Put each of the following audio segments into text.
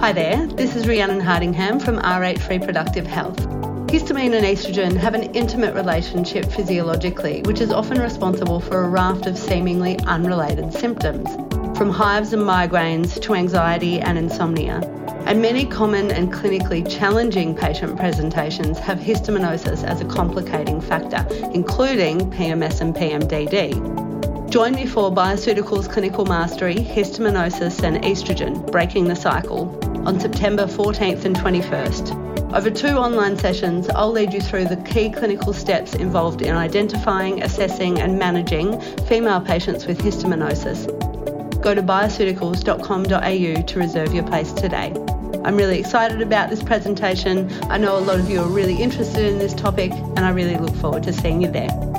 Hi there, this is Rhiannon Hardingham from RH Reproductive Health. Histamine and estrogen have an intimate relationship physiologically, which is often responsible for a raft of seemingly unrelated symptoms, from hives and migraines to anxiety and insomnia. And many common and clinically challenging patient presentations have histaminosis as a complicating factor, including PMS and PMDD. Join me for Bioceuticals Clinical Mastery, Histaminosis and Estrogen, Breaking the Cycle, on September 14th and 21st. Over two online sessions, I'll lead you through the key clinical steps involved in identifying, assessing, and managing female patients with histaminosis. Go to bioceuticals.com.au to reserve your place today. I'm really excited about this presentation. I know a lot of you are really interested in this topic, and I really look forward to seeing you there.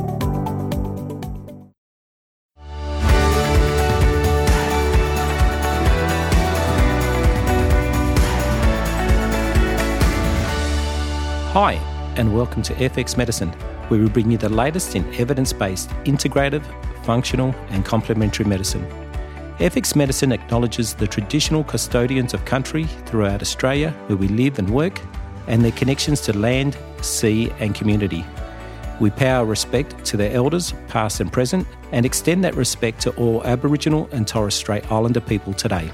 Hi, and welcome to FX Medicine, where we bring you the latest in evidence based integrative, functional, and complementary medicine. FX Medicine acknowledges the traditional custodians of country throughout Australia where we live and work, and their connections to land, sea, and community. We pay our respect to their elders, past and present, and extend that respect to all Aboriginal and Torres Strait Islander people today.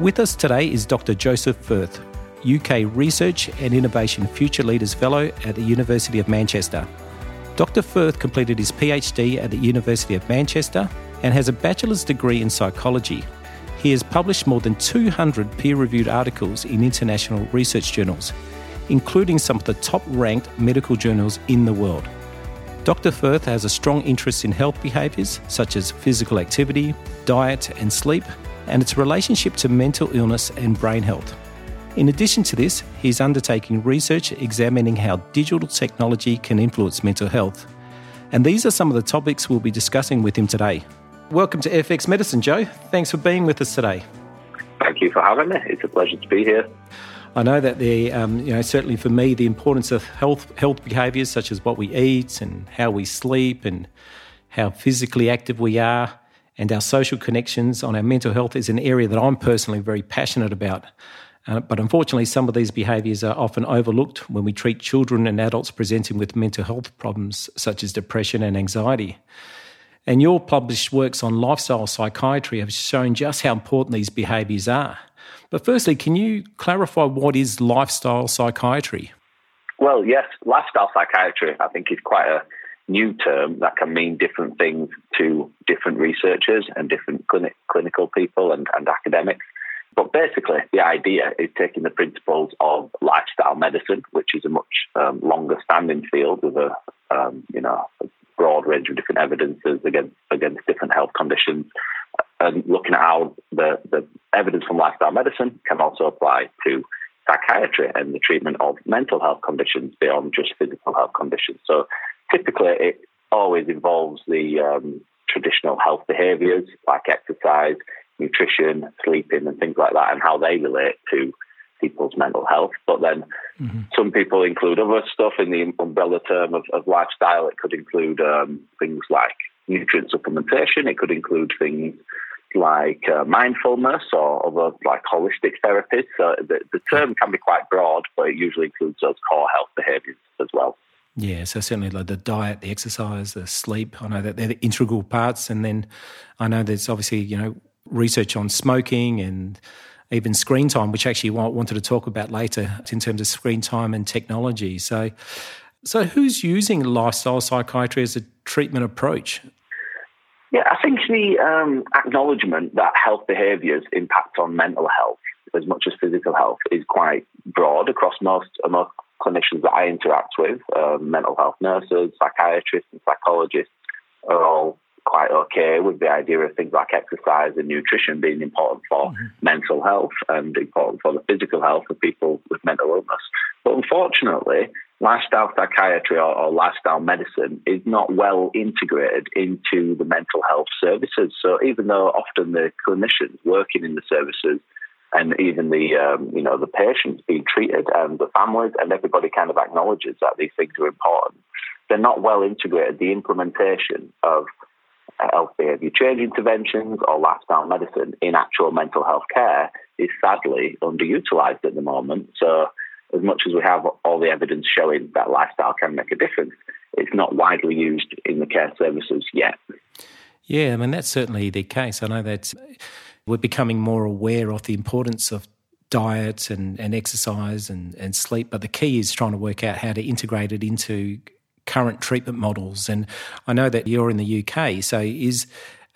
With us today is Dr. Joseph Firth, UK Research and Innovation Future Leaders Fellow at the University of Manchester. Dr. Firth completed his PhD at the University of Manchester and has a bachelor's degree in psychology. He has published more than 200 peer reviewed articles in international research journals, including some of the top ranked medical journals in the world. Dr. Firth has a strong interest in health behaviours such as physical activity, diet, and sleep, and its relationship to mental illness and brain health. In addition to this, he's undertaking research examining how digital technology can influence mental health. And these are some of the topics we'll be discussing with him today. Welcome to FX Medicine, Joe. Thanks for being with us today. Thank you for having me. It's a pleasure to be here. I know that the, um, you know, certainly for me, the importance of health health behaviours such as what we eat and how we sleep and how physically active we are and our social connections on our mental health is an area that I'm personally very passionate about. Uh, but unfortunately, some of these behaviours are often overlooked when we treat children and adults presenting with mental health problems such as depression and anxiety. And your published works on lifestyle psychiatry have shown just how important these behaviours are. But firstly, can you clarify what is lifestyle psychiatry? Well, yes, lifestyle psychiatry, I think, is quite a new term that can mean different things to different researchers and different clinic, clinical people and, and academics. But basically, the idea is taking the principles of lifestyle medicine, which is a much um, longer standing field with a um, you know a broad range of different evidences against against different health conditions, and looking at how the, the evidence from lifestyle medicine can also apply to psychiatry and the treatment of mental health conditions beyond just physical health conditions. So typically, it always involves the um, traditional health behaviors like exercise, nutrition, sleeping, and things like that, and how they relate to people's mental health. But then mm-hmm. some people include other stuff in the umbrella term of, of lifestyle. It could include um, things like nutrient supplementation. It could include things like uh, mindfulness or other like holistic therapies. So the, the term can be quite broad, but it usually includes those core health behaviors as well. Yeah, so certainly like the diet, the exercise, the sleep. I know that they're the integral parts, and then I know there's obviously you know research on smoking and even screen time, which actually I wanted to talk about later in terms of screen time and technology. So, so who's using lifestyle psychiatry as a treatment approach? Yeah, I think the um, acknowledgement that health behaviours impact on mental health as much as physical health is quite broad across most most clinicians that I interact with. Um, mental health nurses, psychiatrists, and psychologists are all quite okay with the idea of things like exercise and nutrition being important for mm-hmm. mental health and important for the physical health of people with mental illness. But unfortunately, lifestyle psychiatry or, or, lifestyle medicine is not well integrated into the mental health services. So even though often the clinicians working in the services and even the um, you know the patients being treated and the families and everybody kind of acknowledges that these things are important, they're not well integrated. The implementation of health behaviour change interventions or lifestyle medicine in actual mental health care is sadly underutilized at the moment. So, as much as we have all the evidence showing that lifestyle can make a difference, it's not widely used in the care services yet. Yeah, I mean, that's certainly the case. I know that we're becoming more aware of the importance of diet and, and exercise and, and sleep, but the key is trying to work out how to integrate it into current treatment models. And I know that you're in the UK, so is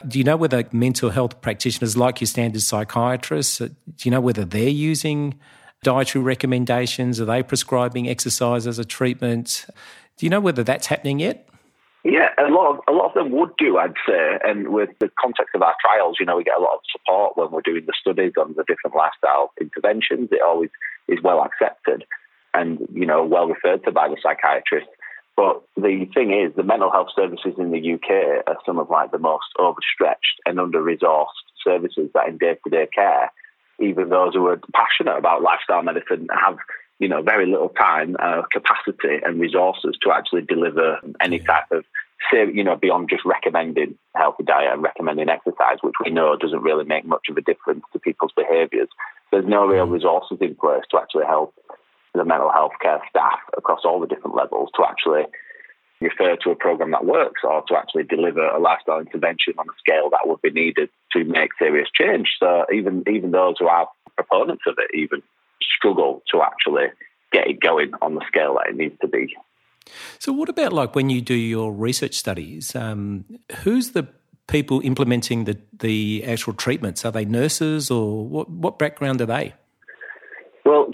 do you know whether mental health practitioners, like your standard psychiatrists, uh, do you know whether they're using dietary recommendations? Are they prescribing exercise as a treatment? Do you know whether that's happening yet? Yeah, a lot of a lot of them would do, I'd say. And with the context of our trials, you know, we get a lot of support when we're doing the studies on the different lifestyle interventions. It always is well accepted and you know well referred to by the psychiatrist. But the thing is, the mental health services in the UK are some of like the most overstretched and under-resourced services that in day-to-day care, even those who are passionate about lifestyle medicine have you know very little time, uh, capacity, and resources to actually deliver any type of you know beyond just recommending healthy diet and recommending exercise, which we know doesn't really make much of a difference to people's behaviours. There's no real mm. resources in place to actually help the mental health care staff across all the different levels to actually refer to a program that works or to actually deliver a lifestyle intervention on a scale that would be needed to make serious change. So even even those who are proponents of it even struggle to actually get it going on the scale that it needs to be. So what about like when you do your research studies? Um, who's the people implementing the the actual treatments? Are they nurses or what what background are they?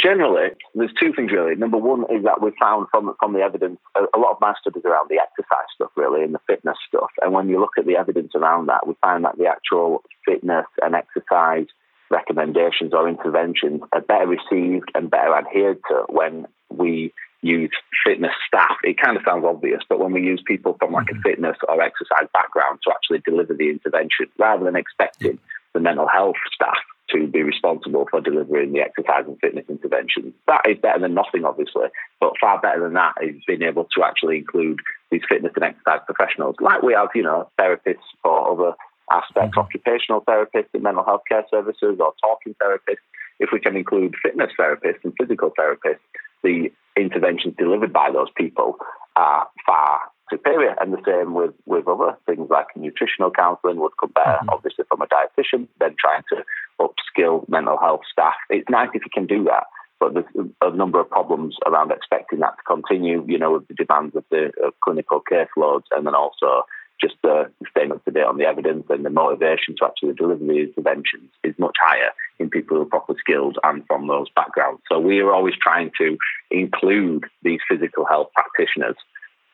Generally, there's two things really. Number one is that we found from from the evidence a, a, lot of my studies around the exercise stuff, really, and the fitness stuff. And when you look at the evidence around that, we find that the actual fitness and exercise recommendations or interventions are better received and better adhered to when we use fitness staff. It kind of sounds obvious, but when we use people from like mm-hmm. a fitness or exercise background to actually deliver the intervention, rather than expecting the mental health staff to be responsible for delivering the exercise and fitness interventions. That is better than nothing, obviously, but far better than that is being able to actually include these fitness and exercise professionals, like we have, you know, therapists for other aspects, mm-hmm. occupational therapists in mental health care services or talking therapists. If we can include fitness therapists and physical therapists, the interventions delivered by those people are far superior. And the same with, with other things like nutritional counselling would come better, mm-hmm. obviously, from a dietitian, then trying to upskill mental health staff. It's nice if you can do that, but there's a number of problems around expecting that to continue, you know, with the demands of the of clinical caseloads and then also just the staying up to date on the evidence and the motivation to actually deliver the interventions is much higher in people who are properly skilled and from those backgrounds. So we are always trying to include these physical health practitioners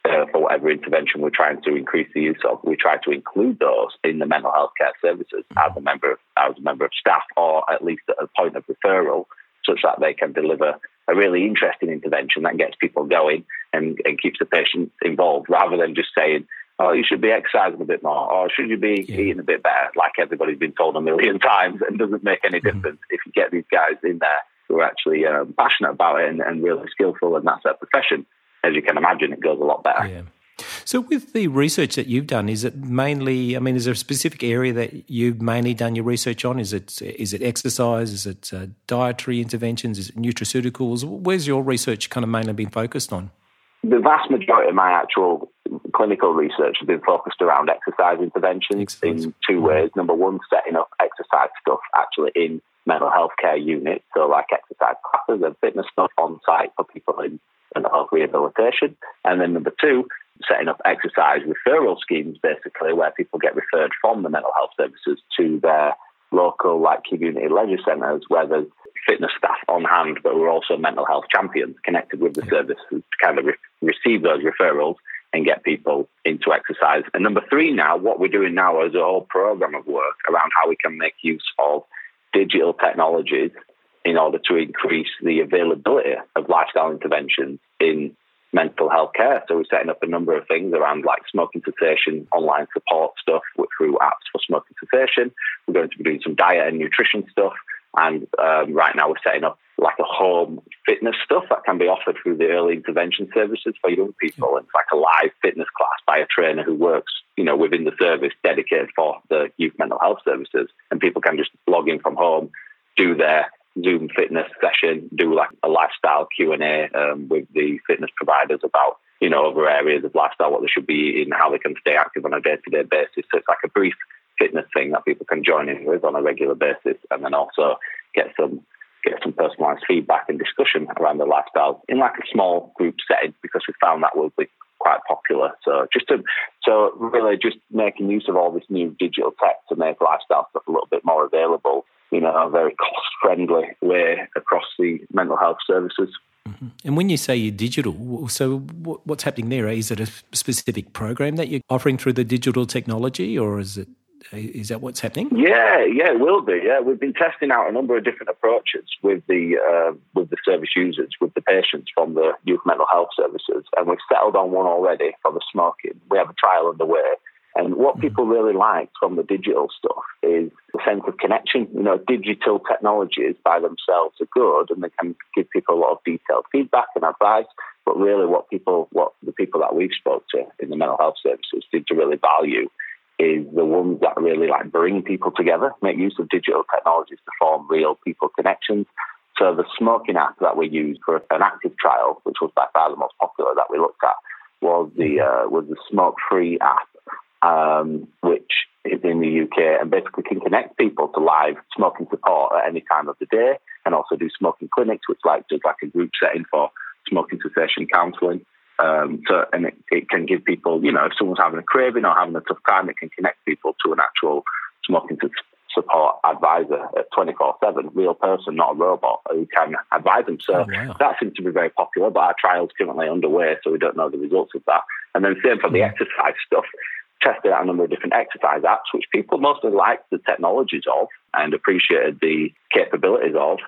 uh, for whatever intervention we're trying to increase the use of. We try to include those in the mental health care services as a member of, as a member of staff, or at least at a point of referral, such that they can deliver a really interesting intervention that gets people going and, and keeps the patient involved, rather than just saying, "Oh, you should be exercising a bit more," or "Should you be yeah. eating a bit better?" Like everybody's been told a million times, and doesn't make any mm-hmm. difference if you get these guys in there who are actually um, passionate about it and, and really skillful, and that's their profession as you can imagine, it goes a lot better. Yeah. So, with the research that you've done, is it mainly? I mean, is there a specific area that you've mainly done your research on? Is it is it exercise? Is it uh, dietary interventions? Is it nutraceuticals? Where's your research kind of mainly been focused on? The vast majority of my actual clinical research has been focused around exercise interventions in two ways. Number one, setting up exercise stuff actually in mental health care units, so like exercise classes and fitness stuff on site for people in and of rehabilitation. And then number two, setting up exercise referral schemes, basically, where people get referred from the mental health services to their local, like community leisure centres, where there's fitness staff on hand, but we're also mental health champions connected with the service to kind of re- receive those referrals and get people into exercise. And number three, now, what we're doing now is a whole program of work around how we can make use of digital technologies in order to increase the availability of lifestyle interventions in mental health care. So we're setting up a number of things around like smoking cessation, online support stuff through apps for smoking cessation. We're going to be doing some diet and nutrition stuff. And um, right now we're setting up like a home fitness stuff that can be offered through the early intervention services for young people. It's like a live fitness class by a trainer who works, you know, within the service dedicated for the youth mental health services. And people can just log in from home do their Zoom fitness session, do like a lifestyle Q and A um, with the fitness providers about you know other areas of lifestyle, what they should be eating, how they can stay active on a day to day basis. So it's like a brief fitness thing that people can join in with on a regular basis, and then also get some get some personalised feedback and discussion around the lifestyle in like a small group setting because we found that will be quite popular. So just to so really just making use of all this new digital tech to make lifestyle stuff a little bit more available you know, a very cost friendly way across the mental health services. Mm-hmm. And when you say you're digital, so what's happening there? Is it a specific program that you're offering through the digital technology, or is it is that what's happening? Yeah, yeah, it will be. Yeah, we've been testing out a number of different approaches with the uh, with the service users, with the patients from the youth mental health services, and we've settled on one already for the smoking. We have a trial underway and what mm. people really like from the digital stuff is the sense of connection. You know, digital technologies by themselves are good and they can give people a lot of detailed feedback and advice. But really, what people, what the people that we've spoke to in the mental health services seem to really value is the ones that really like bring people together, make use of digital technologies to form real people connections. So the smoking app that we used for an active trial, which was by far the most popular that we looked at, was the uh, was the smoke free app um, which is in the UK and basically can connect people to live smoking support at any time of the day and also do smoking clinics, which like does like a group setting for smoking cessation counselling. Um, so, and it, it, can give people, you know, if someone's having a craving or having a tough time, it can connect people to an actual smoking support advisor at 24 7, real person, not a robot, who can advise them. So oh, wow. that seems to be very popular, but our trial's currently underway, so we don't know the results of that. And then same for the exercise stuff tested out a number of different exercise apps, which people mostly liked the technologies of and appreciated the capabilities of,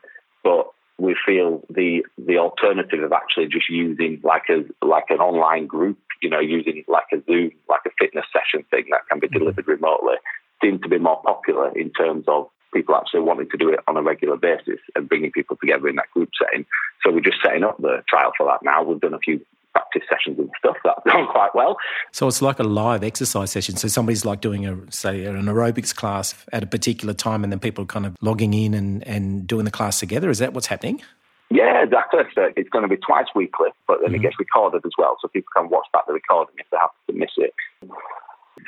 but we feel the the alternative of actually just using like a like an online group, you know, using like a Zoom, like a fitness session thing that can be mm-hmm. delivered remotely, seems to be more popular in terms of people actually wanting to do it on a regular basis and bringing people together in that group setting. So we're just setting up the trial for that now. We've done a few practice sessions and stuff that have gone quite well. So it's like a live exercise session. So somebody's like doing a say an aerobics class at a particular time, and then people are kind of logging in and, and doing the class together. Is that what's happening? Yeah, exactly. So it's going to be twice weekly, but then mm-hmm. it gets recorded as well, so people can watch back the recording if they happen to miss it.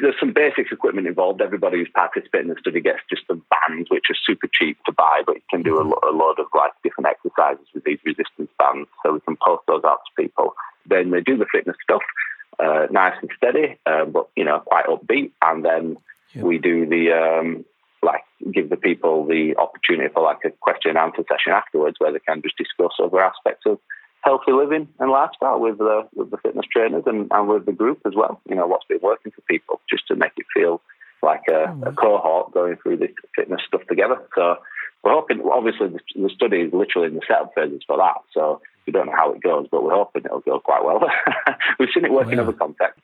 There's some basic equipment involved. Everybody who's participating in the study gets just a band, which is super cheap to buy, but you can do a, mm-hmm. a load of like different exercises with these resistance bands. So we can post those out to people then they do the fitness stuff, uh, nice and steady, uh, but you know quite upbeat, and then yep. we do the um, like give the people the opportunity for like a question and answer session afterwards, where they can just discuss other aspects of healthy living and lifestyle with the with the fitness trainers and, and with the group as well. You know what's been working for people, just to make it feel like a, oh, a cohort going through this fitness stuff together. So we're hoping, obviously, the, the study is literally in the setup phases for that. So we don't know how it goes, but we're hoping it'll go quite well. We've seen it work in other contexts.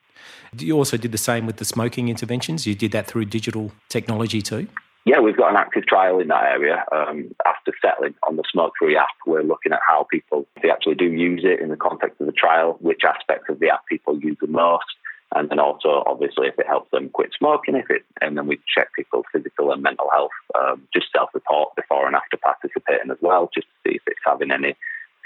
You also did the same with the smoking interventions. You did that through digital technology too. Yeah, we've got an active trial in that area. Um, after settling on the smoke free app, we're looking at how people, if they actually do use it in the context of the trial, which aspects of the app people use the most, and then also obviously if it helps them quit smoking, if it, and then we check people's physical and mental health, um, just self-report before and after participating as well, just to see if it's having any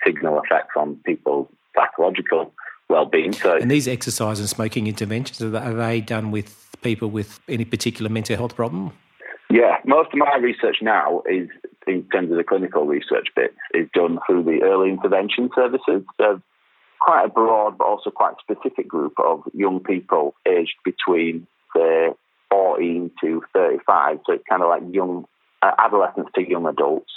signal effects on people's psychological well-being. So, and these exercise and smoking interventions are they done with people with any particular mental health problem? Yeah, most of my research now is in terms of the clinical research bit is done through the early intervention services. So quite a broad but also quite specific group of young people aged between say 14 to 35. So it's kind of like young uh, adolescents to young adults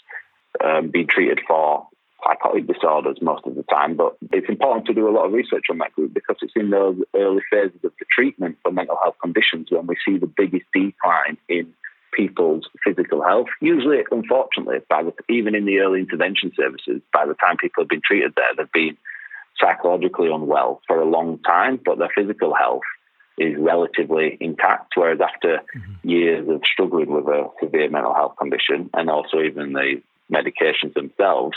um, being treated for psychotic disorders most of the time. But it's important to do a lot of research on that group because it's in those early phases of the treatment for mental health conditions when we see the biggest decline in people's physical health. Usually, unfortunately, by the, even in the early intervention services, by the time people have been treated there, they've been psychologically unwell for a long time, but their physical health is relatively intact. Whereas after mm-hmm. years of struggling with a severe mental health condition and also even the medications themselves,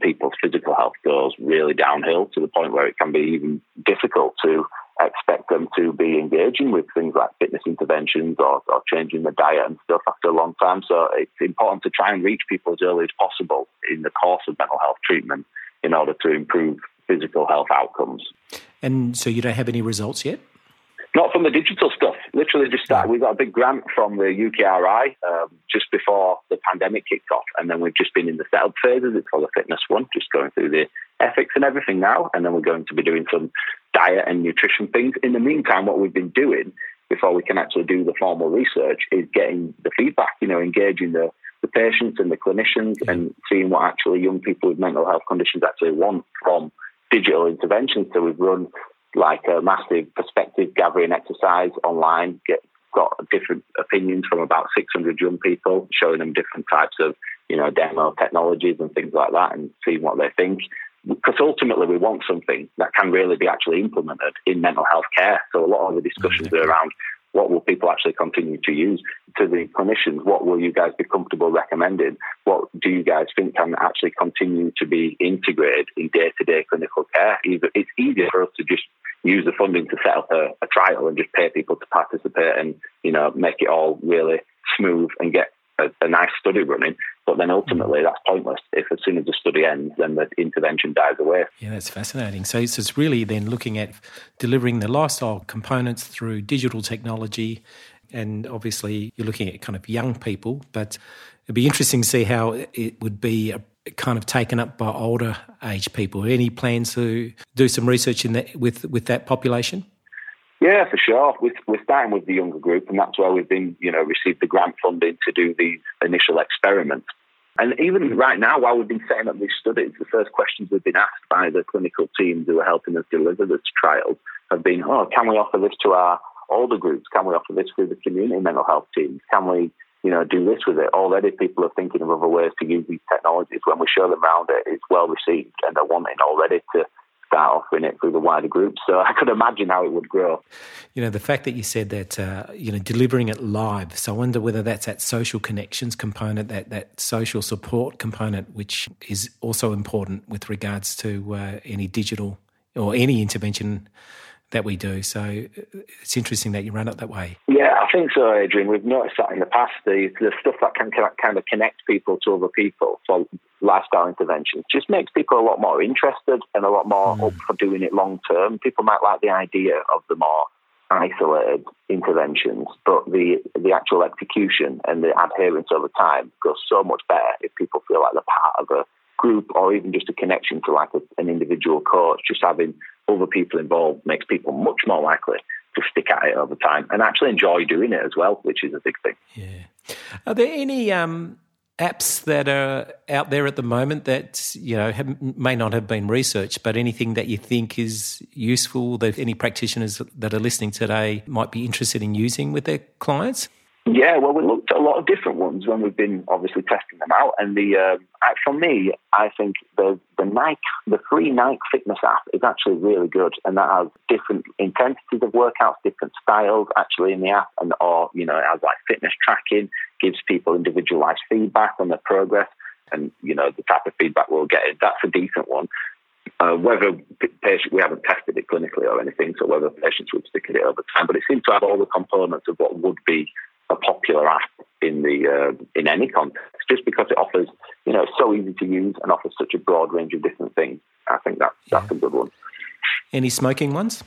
people's physical health goes really downhill to the point where it can be even difficult to expect them to be engaging with things like fitness interventions or, or changing the diet and stuff after a long time. So it's important to try and reach people as early as possible in the course of mental health treatment in order to improve physical health outcomes. And so you don't have any results yet? Not from the digital stuff. Literally just started. We got a big grant from the UKRI um, just before the pandemic kicked off. And then we've just been in the setup phases. It's called the fitness one, just going through the ethics and everything now. And then we're going to be doing some diet and nutrition things. In the meantime, what we've been doing before we can actually do the formal research is getting the feedback, you know, engaging the, the patients and the clinicians and seeing what actually young people with mental health conditions actually want from digital interventions. So we've run like a massive perspective gathering exercise online, get got different opinions from about 600 young people, showing them different types of, you know, demo technologies and things like that and seeing what they think. Because ultimately we want something that can really be actually implemented in mental health care. So a lot of the discussions are around what will people actually continue to use? To the clinicians, what will you guys be comfortable recommending? What do you guys think can actually continue to be integrated in day to day clinical care? It's easier for us to just use the funding to set up a, a trial and just pay people to participate and, you know, make it all really smooth and get a, a, nice study running. But then ultimately, that's pointless. If as soon as the study ends, then the intervention dies away. Yeah, that's fascinating. So, so it's really then looking at delivering the lifestyle components through digital technology. And obviously, you're looking at kind of young people, but it'd be interesting to see how it would be kind of taken up by older age people. Any plans to do some research in that with with that population? Yeah, for sure. We're, we're starting with the younger group, and that's where we've been, you know, received the grant funding to do these initial experiments. And even right now, while we've been setting up these studies, the first questions we've been asked by the clinical teams who are helping us deliver this trial have been, oh, can we offer this to our older groups? Can we offer this through the community mental health teams? Can we, you know, do this with it? Already people are thinking of other ways to use these technologies. When we show them around it, it's well received and they're wanting already to start offering it through the wider group. So I could imagine how it would grow. You know, the fact that you said that, uh, you know, delivering it live. So I wonder whether that's that social connections component, that, that social support component, which is also important with regards to uh, any digital or any intervention that we do. So it's interesting that you run it that way. Yeah, I think so, Adrian. We've noticed that in the past, the, the stuff that can kind of connect people to other people for lifestyle interventions just makes people a lot more interested and a lot more mm. up for doing it long term. People might like the idea of the more isolated interventions, but the the actual execution and the adherence over time goes so much better if people feel like they're part of a group or even just a connection to like a, an individual coach. Just having other people involved makes people much more likely to stick at it over time and actually enjoy doing it as well, which is a big thing. Yeah. Are there any um, apps that are out there at the moment that you know have, may not have been researched, but anything that you think is useful that any practitioners that are listening today might be interested in using with their clients? Yeah, well, we looked at a lot of different ones when we've been obviously testing them out, and the uh, for me, I think the the Nike, the free Nike Fitness app is actually really good, and that has different intensities of workouts, different styles actually in the app, and or you know it has like fitness tracking, gives people individualized feedback on their progress, and you know the type of feedback we'll get. That's a decent one. Uh, whether patient, we haven't tested it clinically or anything, so whether patients would stick at it over time, but it seems to have all the components of what would be a popular app in the uh, in any context, just because it offers, you know, it's so easy to use and offers such a broad range of different things. I think that that's a good one. Any smoking ones?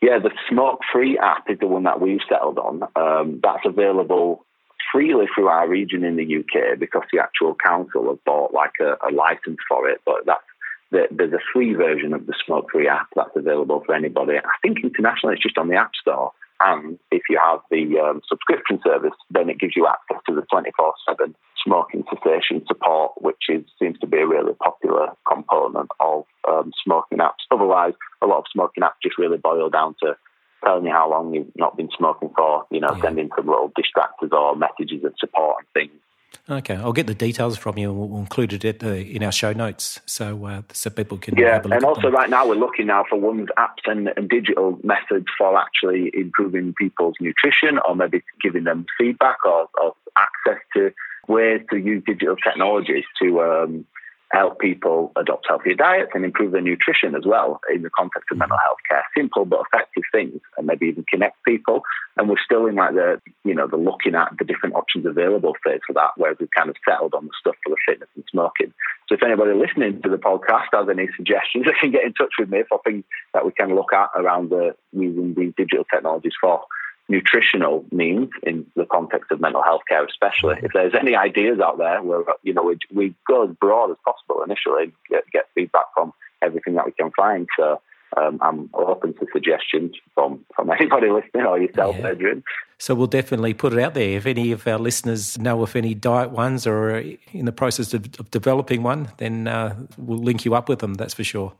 Yeah, the smoke free app is the one that we've settled on. Um, that's available freely through our region in the UK because the actual council have bought like a, a license for it. But that's the, there's a free version of the smoke free app that's available for anybody. I think internationally it's just on the App Store. And if you have the um, subscription service, then it gives you access to the 24 7 smoking cessation support, which is, seems to be a really popular component of um, smoking apps. Otherwise, a lot of smoking apps just really boil down to telling you how long you've not been smoking for, you know, yeah. sending some little distractors or messages of support and things. Okay, I'll get the details from you, and we'll include it the, in our show notes, so uh, so people can. Yeah, and also right now we're looking now for one's apps and, and, digital methods for actually improving people's nutrition, or maybe giving them feedback or, or access to ways to use digital technologies to um, help people adopt healthier diets and improve their nutrition as well in the context of mm-hmm. mental health care. Simple but effective things, and maybe even connect people. And we're still in like the you know the looking at the different options available phase for that, where we've kind of settled on the stuff for the fitness and smoking. So if anybody listening to the podcast has any suggestions, they can get in touch with me for things that we can look at around the using these digital technologies for nutritional means in the context of mental health care, especially. If there's any ideas out there, where you know we, we go as broad as possible initially, get, get feedback from everything that we can find. So um, I'm open to suggestions from, from anybody listening or yourself, yeah. Adrian. So we'll definitely put it out there. If any of our listeners know of any diet ones or are in the process of, of developing one, then uh, we'll link you up with them. That's for sure.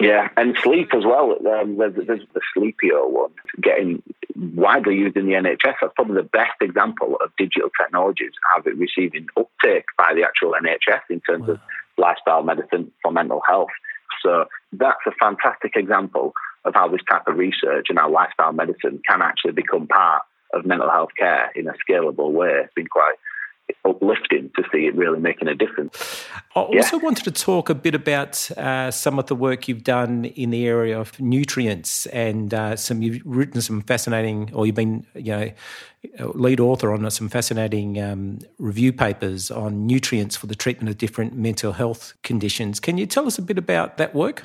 Yeah, and sleep as well. Um, there's, there's the Sleepio one getting widely used in the NHS. That's probably the best example of digital technologies have it receiving uptake by the actual NHS in terms wow. of lifestyle medicine for mental health. So that's a fantastic example of how this type of research and how lifestyle medicine can actually become part of mental health care in a scalable way. It's been quite uplifting to see it really making a difference. I also yeah. wanted to talk a bit about uh, some of the work you've done in the area of nutrients, and uh, some you've written some fascinating, or you've been, you know, lead author on some fascinating um, review papers on nutrients for the treatment of different mental health conditions. Can you tell us a bit about that work?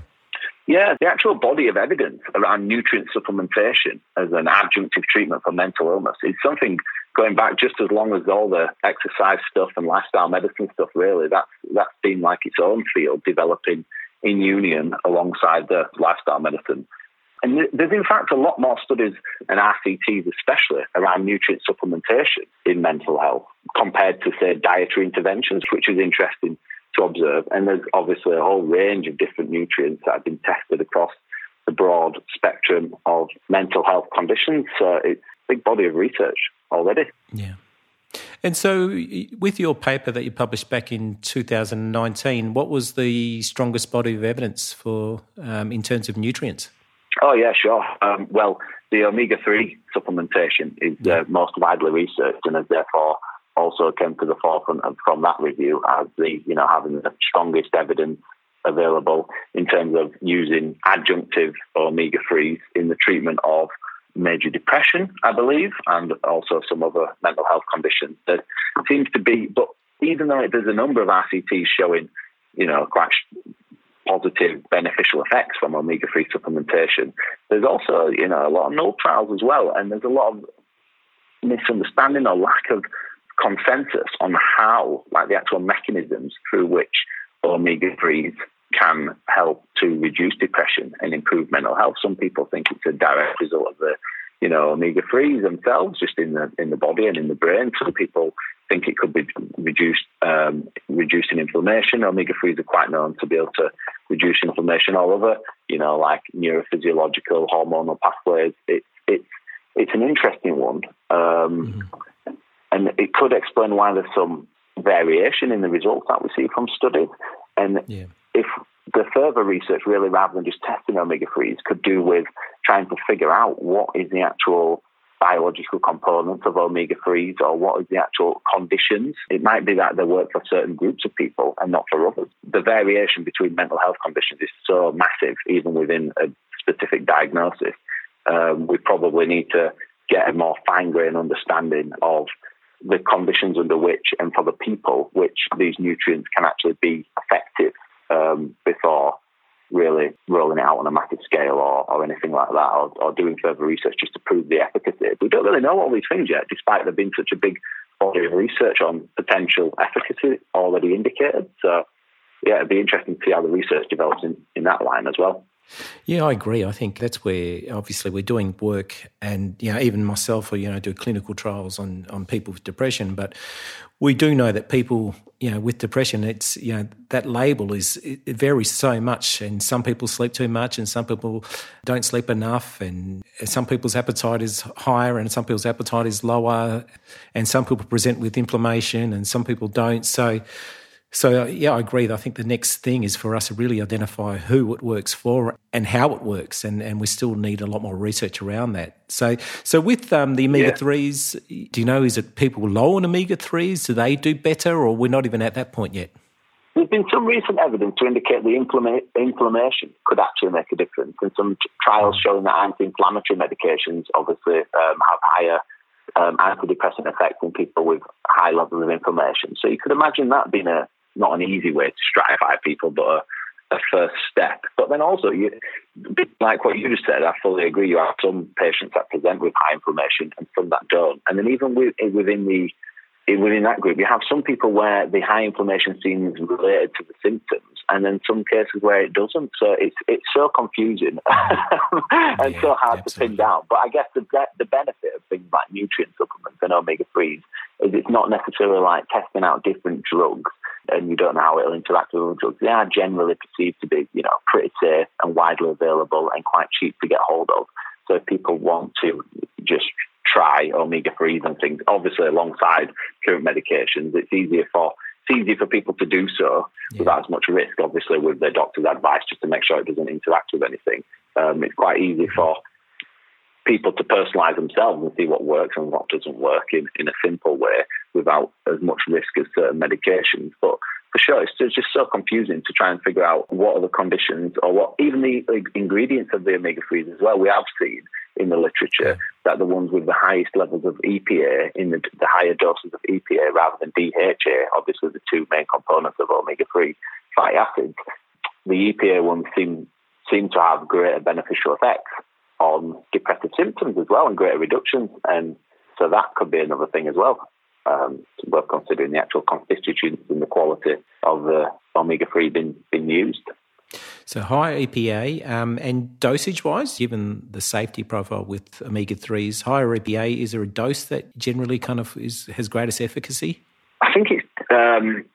Yeah, the actual body of evidence around nutrient supplementation as an adjunctive treatment for mental illness is something going back just as long as all the exercise stuff and lifestyle medicine stuff, really, that's, that's been like its own field developing in union alongside the lifestyle medicine. And there's in fact a lot more studies and RCTs, especially around nutrient supplementation in mental health compared to, say, dietary interventions, which is interesting to observe. And there's obviously a whole range of different nutrients that have been tested across the broad spectrum of mental health conditions. So it's a big body of research already. Yeah. And so, with your paper that you published back in 2019, what was the strongest body of evidence for um, in terms of nutrients? Oh yeah, sure. Um, well, the omega three supplementation is yeah. uh, most widely researched and has therefore also came to the forefront from that review as the you know having the strongest evidence available in terms of using adjunctive omega threes in the treatment of major depression, I believe, and also some other mental health conditions. There seems to be, but even though there's a number of RCTs showing, you know, quite positive beneficial effects from omega-3 supplementation, there's also, you know, a lot of null trials as well, and there's a lot of misunderstanding or lack of consensus on how, like the actual mechanisms through which omega-3s can help to reduce depression and improve mental health. Some people think it's a direct result of the, you know, omega threes themselves, just in the in the body and in the brain. Some people think it could be reduced, um, reducing inflammation. Omega threes are quite known to be able to reduce inflammation all over, you know, like neurophysiological hormonal pathways. It, it's it's an interesting one, um, mm-hmm. And it could explain why there's some variation in the results that we see from studies. And yeah if the further research, really, rather than just testing omega 3s, could do with trying to figure out what is the actual biological components of omega 3s or what is the actual conditions. It might be that they work for certain groups of people and not for others. The variation between mental health conditions is so massive, even within a specific diagnosis. Um, we probably need to get a more fine grained understanding of the conditions under which and for the people which these nutrients can actually be effective um, before really rolling it out on a massive scale or, or anything like that, or, or, doing further research just to prove the efficacy. We don't really know all these things yet, despite there being such a big body of research on potential efficacy already indicated. So, yeah, it'd be interesting to see how the research develops in, in that line as well. Yeah, I agree. I think that's where obviously we're doing work, and you know, even myself, or you know, do clinical trials on on people with depression. But we do know that people, you know, with depression, it's you know that label is it, varies so much, and some people sleep too much, and some people don't sleep enough, and some people's appetite is higher, and some people's appetite is lower, and some people present with inflammation, and some people don't. So so, uh, yeah, I agree. I think the next thing is for us to really identify who it works for and how it works, and, and we still need a lot more research around that. So, so with um, the omega threes, do you know is it people low on omega threes? Do they do better, or we're not even at that point yet? there's been some recent evidence to indicate the inflammation could actually make a difference, and some trials showing that anti-inflammatory medications obviously um, have higher um, antidepressant effects in people with high levels of inflammation. So you could imagine that being a not an easy way to stratify people, but a, a first step. But then also, you, like what you just said, I fully agree. You have some patients that present with high inflammation and some that don't. And then even within the within that group, you have some people where the high inflammation seems related to the symptoms, and then some cases where it doesn't. So it's it's so confusing and yeah, so hard absolutely. to pin down. But I guess the the benefit of things like nutrient supplements and omega threes is it's not necessarily like testing out different drugs and you don't know how it'll interact with other drugs. They are generally perceived to be, you know, pretty safe and widely available and quite cheap to get hold of. So if people want to just try omega threes and things, obviously alongside current medications, it's easier for it's easier for people to do so yeah. without as much risk, obviously, with their doctor's advice just to make sure it doesn't interact with anything. Um, it's quite easy for people to personalize themselves and see what works and what doesn't work in, in a simple way without as much risk as certain medications. But for sure, it's just so confusing to try and figure out what are the conditions or what even the ingredients of the omega 3s as well. We have seen in the literature that the ones with the highest levels of EPA in the, the higher doses of EPA rather than DHA, obviously the two main components of omega 3 fatty acids, the EPA ones seem seem to have greater beneficial effects on depressive symptoms as well and greater reductions. And so that could be another thing as well um, worth considering the actual constituents and the quality of the omega 3 being, being used. So higher EPA um, and dosage wise, given the safety profile with omega threes, higher EPA is there a dose that generally kind of is has greatest efficacy? I think it's. Um,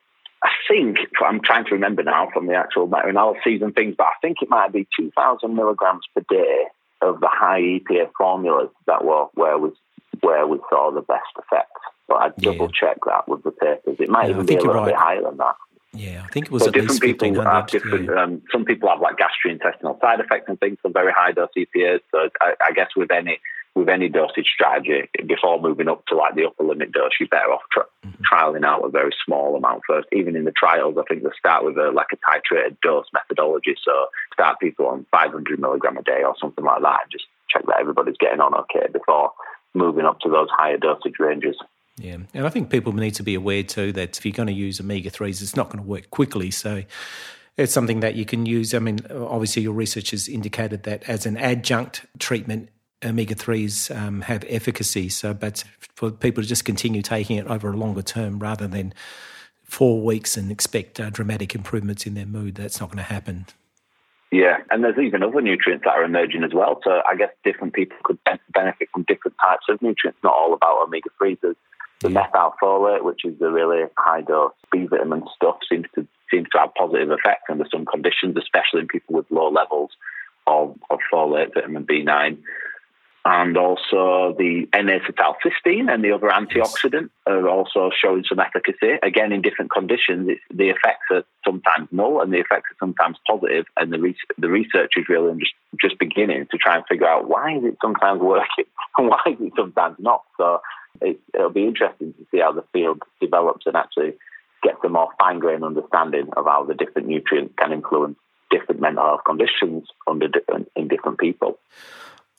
I think I'm trying to remember now from the actual meta-analyses and things, but I think it might be 2,000 milligrams per day of the high EPA formulas that were where was where we saw the best effect. But I'd double yeah. check that with the papers. It might yeah, even be a little right. bit higher than that. Yeah, I think it was. So different people have different. Yeah. Um, some people have like gastrointestinal side effects and things for very high dose EPAs. So I, I, guess with any with any dosage strategy, before moving up to like the upper limit dose, you're better off tra- mm-hmm. trialing out a very small amount first. Even in the trials, I think they start with a like a titrated dose methodology. So start people on 500 milligram a day or something like that, and just check that everybody's getting on okay before moving up to those higher dosage ranges. Yeah, and I think people need to be aware too that if you're going to use omega 3s, it's not going to work quickly. So it's something that you can use. I mean, obviously, your research has indicated that as an adjunct treatment, omega 3s um, have efficacy. So, but for people to just continue taking it over a longer term rather than four weeks and expect uh, dramatic improvements in their mood, that's not going to happen. Yeah, and there's even other nutrients that are emerging as well. So I guess different people could benefit from different types of nutrients, not all about omega 3s. The methylfolate, which is the really high dose B vitamin stuff, seems to seems to have positive effects under some conditions, especially in people with low levels of, of folate, vitamin B9 and also the N-acetylcysteine and the other antioxidant are also showing some efficacy. Again, in different conditions, the effects are sometimes null and the effects are sometimes positive, and the, re- the research is really just, just beginning to try and figure out why is it sometimes working and why is it sometimes not. So it, it'll be interesting to see how the field develops and actually gets a more fine-grained understanding of how the different nutrients can influence different mental health conditions under different, in different people.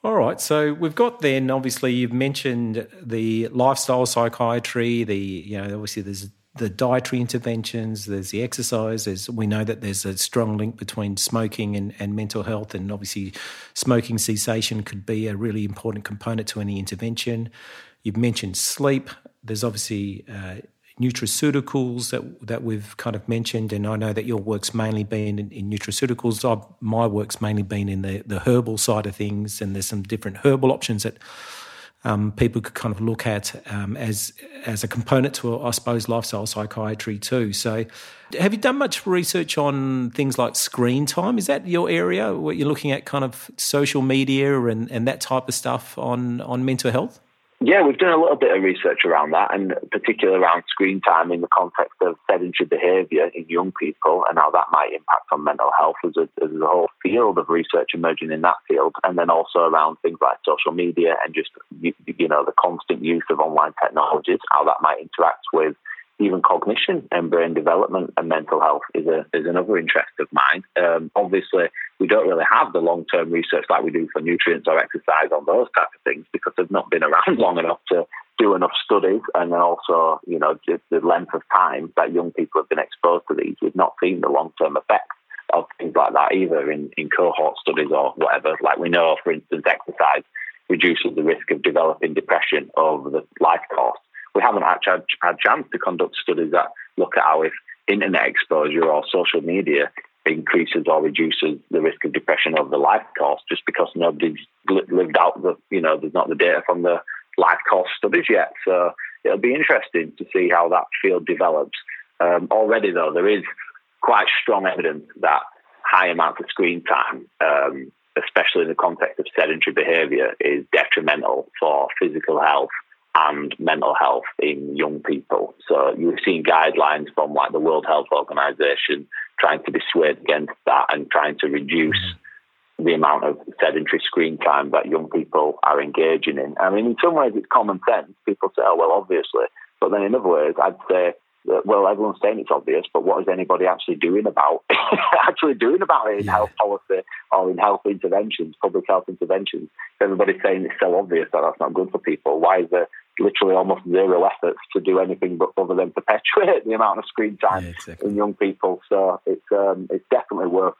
All right. So we've got then obviously you've mentioned the lifestyle psychiatry, the you know obviously there's the dietary interventions, there's the exercise, there's we know that there's a strong link between smoking and, and mental health and obviously smoking cessation could be a really important component to any intervention. You've mentioned sleep. There's obviously uh, nutraceuticals that that we've kind of mentioned, and I know that your work's mainly been in, in nutraceuticals. I, my work's mainly been in the the herbal side of things, and there's some different herbal options that um, people could kind of look at um, as as a component to, I suppose, lifestyle psychiatry too. So, have you done much research on things like screen time? Is that your area? What you're looking at, kind of social media and, and that type of stuff on on mental health? Yeah, we've done a little bit of research around that, and particularly around screen time in the context of sedentary behaviour in young people and how that might impact on mental health. There's a, there's a whole field of research emerging in that field, and then also around things like social media and just you, you know the constant use of online technologies, how that might interact with even cognition and brain development and mental health is a is another interest of mine. Um, obviously, we don't really have the long term research like we do for nutrients or exercise on those type of things because they've not been around long enough to do enough studies, and then also you know just the length of time that young people have been exposed to these. We've not seen the long term effects of things like that either in, in cohort studies or whatever. Like we know, for instance, exercise reduces the risk of developing depression over the life course we haven't actually had, had chance to conduct studies that look at how if internet exposure or social media increases or reduces the risk of depression over the life course just because nobody's lived out the, you know, there's not the data from the life course studies yet. So it'll be interesting to see how that field develops. Um, already, though, there is quite strong evidence that high amounts of screen time, um, especially in the context of sedentary behaviour, is detrimental for physical health and mental health in young people. So you've seen guidelines from like the World Health Organization trying to dissuade against that and trying to reduce mm-hmm. the amount of sedentary screen time that young people are engaging in. I mean, in some ways it's common sense. People say, oh, well, obviously. But then in other ways, I'd say, well, everyone's saying it's obvious, but what is anybody actually doing about actually doing about it in yeah. health policy or in health interventions, public health interventions? Everybody's saying it's so obvious that that's not good for people. Why is there literally almost zero efforts to do anything but other than perpetuate the amount of screen time yeah, exactly. in young people. So it's um, it's definitely worth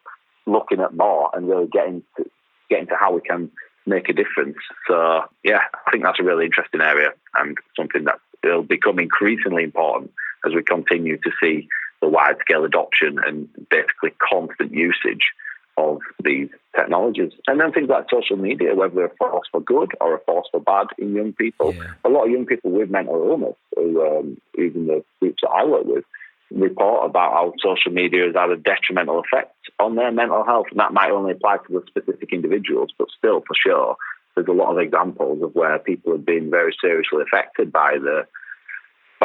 looking at more and really getting to getting to how we can make a difference. So yeah, I think that's a really interesting area and something that will become increasingly important as we continue to see the wide scale adoption and basically constant usage of these technologies. And then things like social media, whether they're a force for good or a force for bad in young people. Yeah. A lot of young people with mental illness, who, um, even the groups that I work with, report about how social media has had a detrimental effect on their mental health. And that might only apply to the specific individuals, but still, for sure, there's a lot of examples of where people have been very seriously affected by the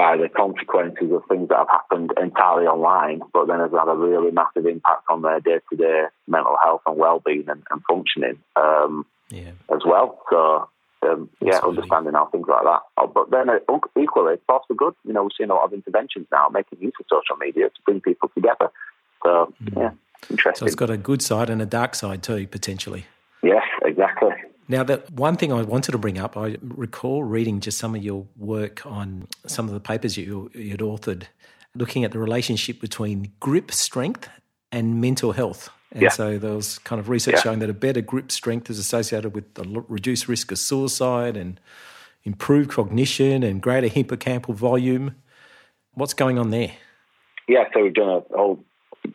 by the consequences of things that have happened entirely online, but then has had a really massive impact on their day to day mental health and well being and, and, functioning um, yeah. as well. So, um, yeah, understanding how things like that. Oh, but then uh, equally, it's also good. You know, we're seeing a lot of interventions now making use of social media to bring people together. So, mm. yeah, interesting. So it's got a good side and a dark side too, potentially. Yes, exactly. Now, that one thing I wanted to bring up, I recall reading just some of your work on some of the papers you, you'd authored, looking at the relationship between grip strength and mental health. And yeah. so there was kind of research yeah. showing that a better grip strength is associated with a reduced risk of suicide and improved cognition and greater hippocampal volume. What's going on there? Yeah, so we've done a whole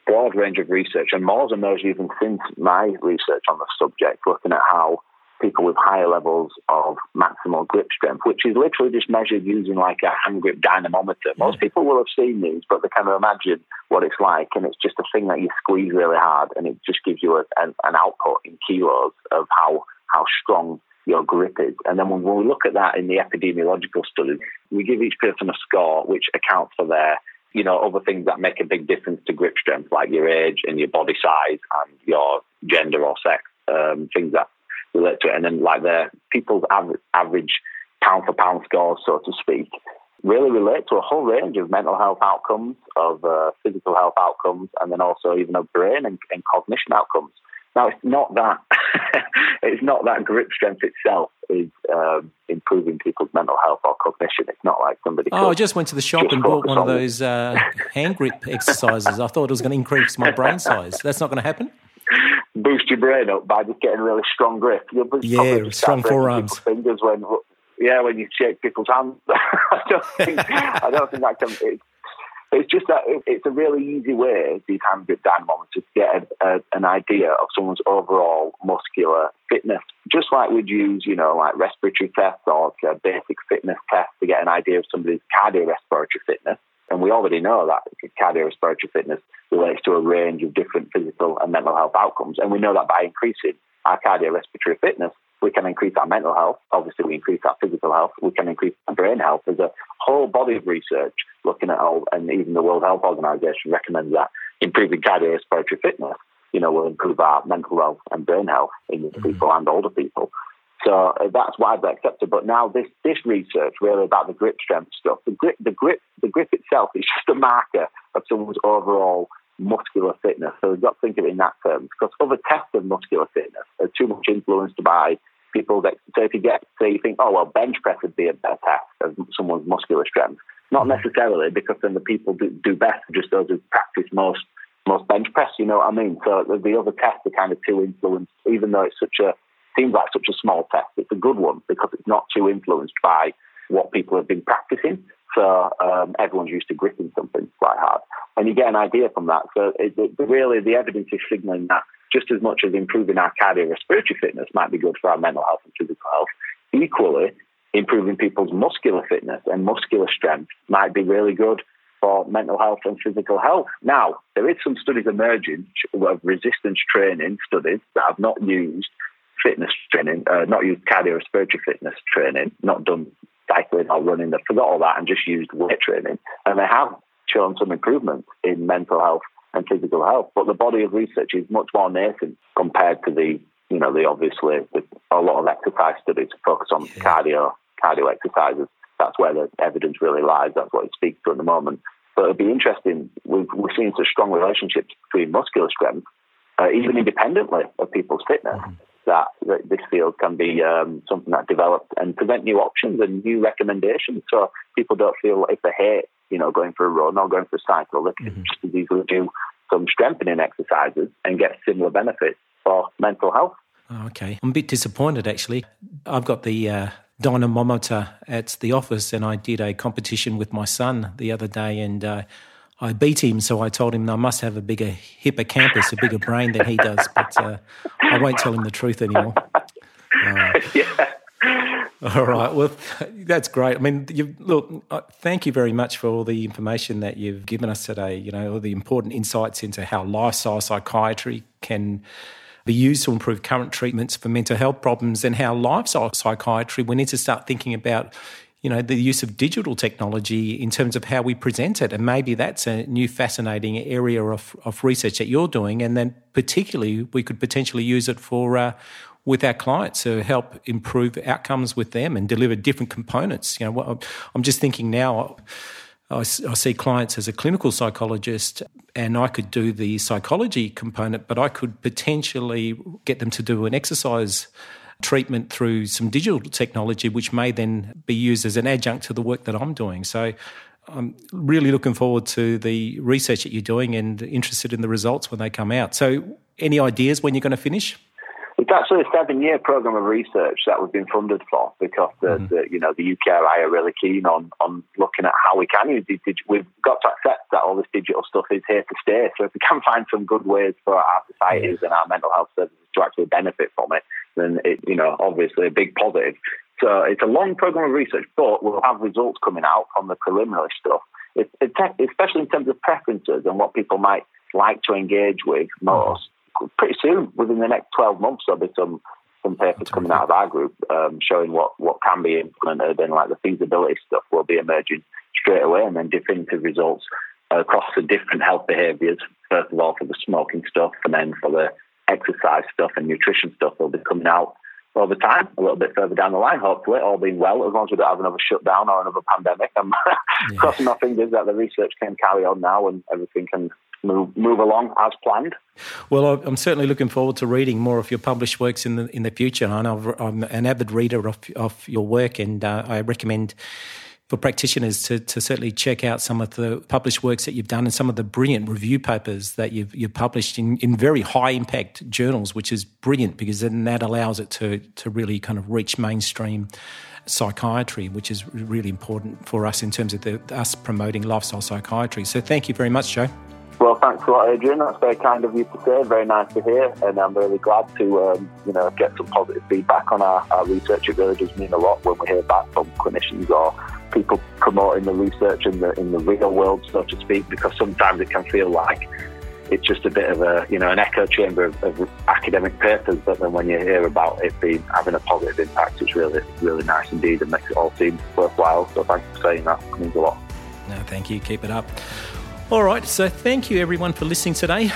broad range of research, and more than those even since my research on the subject, looking at how people with higher levels of maximal grip strength, which is literally just measured using like a hand grip dynamometer. Most people will have seen these, but they kind of imagine what it's like, and it's just a thing that you squeeze really hard, and it just gives you a, an, an output in kilos of how how strong your grip is. And then when we look at that in the epidemiological studies, we give each person a score which accounts for their you know, other things that make a big difference to grip strength, like your age and your body size and your gender or sex, um, things that relate to it. And then like the people's average, average pound for pound scores, so to speak, really relate to a whole range of mental health outcomes, of uh, physical health outcomes, and then also even of brain and, and cognition outcomes. Now, it's not that it's not that grip strength itself is um, improving people's mental health or cognition. It's not like somebody. Oh, I just went to the shop and bought one of those uh, hand grip exercises. I thought it was going to increase my brain size. That's not going to happen boost your brain up by just getting a really strong grip. You'll yeah, strong forearms. Fingers when, yeah, when you shake people's hands. I don't think I don't think that can. It's, it's just that it's a really easy way these hand grip dynamometers to get a, a, an idea of someone's overall muscular fitness. Just like we'd use, you know, like respiratory tests or uh, basic fitness tests to get an idea of somebody's cardiorespiratory fitness. And we already know that cardiorespiratory fitness relates to a range of different physical and mental health outcomes. And we know that by increasing our cardiorespiratory fitness, we can increase our mental health. Obviously, we increase our physical health. We can increase our brain health. There's a whole body of research looking at all, and even the World Health Organization recommends that improving cardiorespiratory fitness, you know, will improve our mental health and brain health in mm-hmm. people and older people. So uh, that's widely accepted. But now this this research really about the grip strength stuff, the grip the grip the grip itself is just a marker of someone's overall muscular fitness. So we've got to think of it in that terms because other tests of muscular fitness are too much influenced by people that so if you get say you think, oh well bench press would be a better test of someone's muscular strength. Not necessarily because then the people do, do best just those who practice most most bench press, you know what I mean? So the other tests are kind of too influenced, even though it's such a seems like such a small test. It's a good one because it's not too influenced by what people have been practicing. So um, everyone's used to gripping something quite hard, and you get an idea from that. So it, it, really, the evidence is signalling that just as much as improving our cardiorespiratory fitness might be good for our mental health and physical health, equally improving people's muscular fitness and muscular strength might be really good for mental health and physical health. Now, there is some studies emerging of resistance training studies that have not used fitness training, uh, not used cardiorespiratory fitness training, not done cycling or running. They forgot all that and just used weight training. And they have shown some improvement in mental health and physical health. But the body of research is much more nascent compared to the, you know, the obviously with a lot of exercise studies focus on yeah. cardio cardio exercises. That's where the evidence really lies. That's what it speaks to at the moment. But it'd be interesting. We've, we're seeing such strong relationships between muscular strength, uh, even independently of people's fitness. Mm-hmm that, that this field can be um, something that develops and present new options and new recommendations. So people don't feel if they hate, you know, going for a run or going for a cycle, they can mm-hmm. just as easily do some strengthening exercises and get similar benefits for mental health. Oh, okay, I'm a bit disappointed actually. I've got the uh, dynamometer at the office, and I did a competition with my son the other day, and. Uh, I beat him, so I told him I must have a bigger hippocampus, a bigger brain than he does. But uh, I won't tell him the truth anymore. Uh, yeah. All right. Well, that's great. I mean, you, look, thank you very much for all the information that you've given us today. You know, all the important insights into how lifestyle psychiatry can be used to improve current treatments for mental health problems and how lifestyle psychiatry, we need to start thinking about you know, the use of digital technology in terms of how we present it. And maybe that's a new fascinating area of, of research that you're doing. And then particularly we could potentially use it for uh, with our clients to help improve outcomes with them and deliver different components. You know, I'm just thinking now. I, see clients as a clinical psychologist, and I could do the psychology component, but I could potentially get them to do an exercise treatment through some digital technology, which may then be used as an adjunct to the work that I'm doing. So I'm really looking forward to the research that you're doing and interested in the results when they come out. So, any ideas when you're going to finish? Actually a seven-year program of research that we've been funded for because the, mm-hmm. the you know the UKRI are really keen on on looking at how we can use digital. We've got to accept that all this digital stuff is here to stay. So if we can find some good ways for our societies and our mental health services to actually benefit from it, then it, you know, obviously a big positive. So it's a long program of research, but we'll have results coming out from the preliminary stuff, it, it, especially in terms of preferences and what people might like to engage with most. Pretty soon, within the next 12 months, there'll be some some papers coming out of our group um, showing what, what can be implemented and like the feasibility stuff will be emerging straight away and then definitive results across the different health behaviours, first of all for the smoking stuff and then for the exercise stuff and nutrition stuff will be coming out over time, a little bit further down the line, hopefully, all being well, as long as we don't have another shutdown or another pandemic. I'm yeah. crossing my fingers that the research can carry on now and everything can move move along as planned. Well, I'm certainly looking forward to reading more of your published works in the in the future. I know I'm an avid reader of of your work, and uh, I recommend for practitioners to, to certainly check out some of the published works that you've done and some of the brilliant review papers that you've, you've published in, in very high impact journals, which is brilliant because then that allows it to, to really kind of reach mainstream psychiatry, which is really important for us in terms of the, us promoting lifestyle psychiatry. So thank you very much, Joe. Well, thanks a lot, Adrian. That's very kind of you to say. Very nice to hear, and I'm really glad to um, you know get some positive feedback on our, our research. It really does mean a lot when we hear back from clinicians or people promoting the research in the in the real world, so to speak, because sometimes it can feel like it's just a bit of a you know an echo chamber of, of, academic papers. But then when you hear about it being having a positive impact, it's really really nice indeed and makes it all seem worthwhile. So thanks for saying that. It means a lot. No, thank you. Keep it up. All right, so thank you everyone for listening today.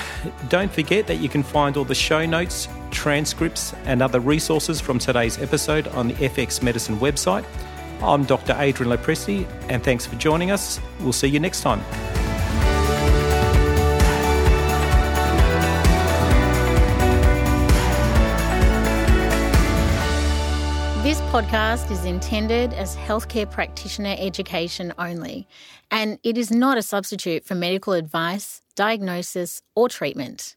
Don't forget that you can find all the show notes, transcripts, and other resources from today's episode on the FX Medicine website. I'm Dr. Adrian Lopresti, and thanks for joining us. We'll see you next time. Podcast is intended as healthcare practitioner education only, and it is not a substitute for medical advice, diagnosis, or treatment.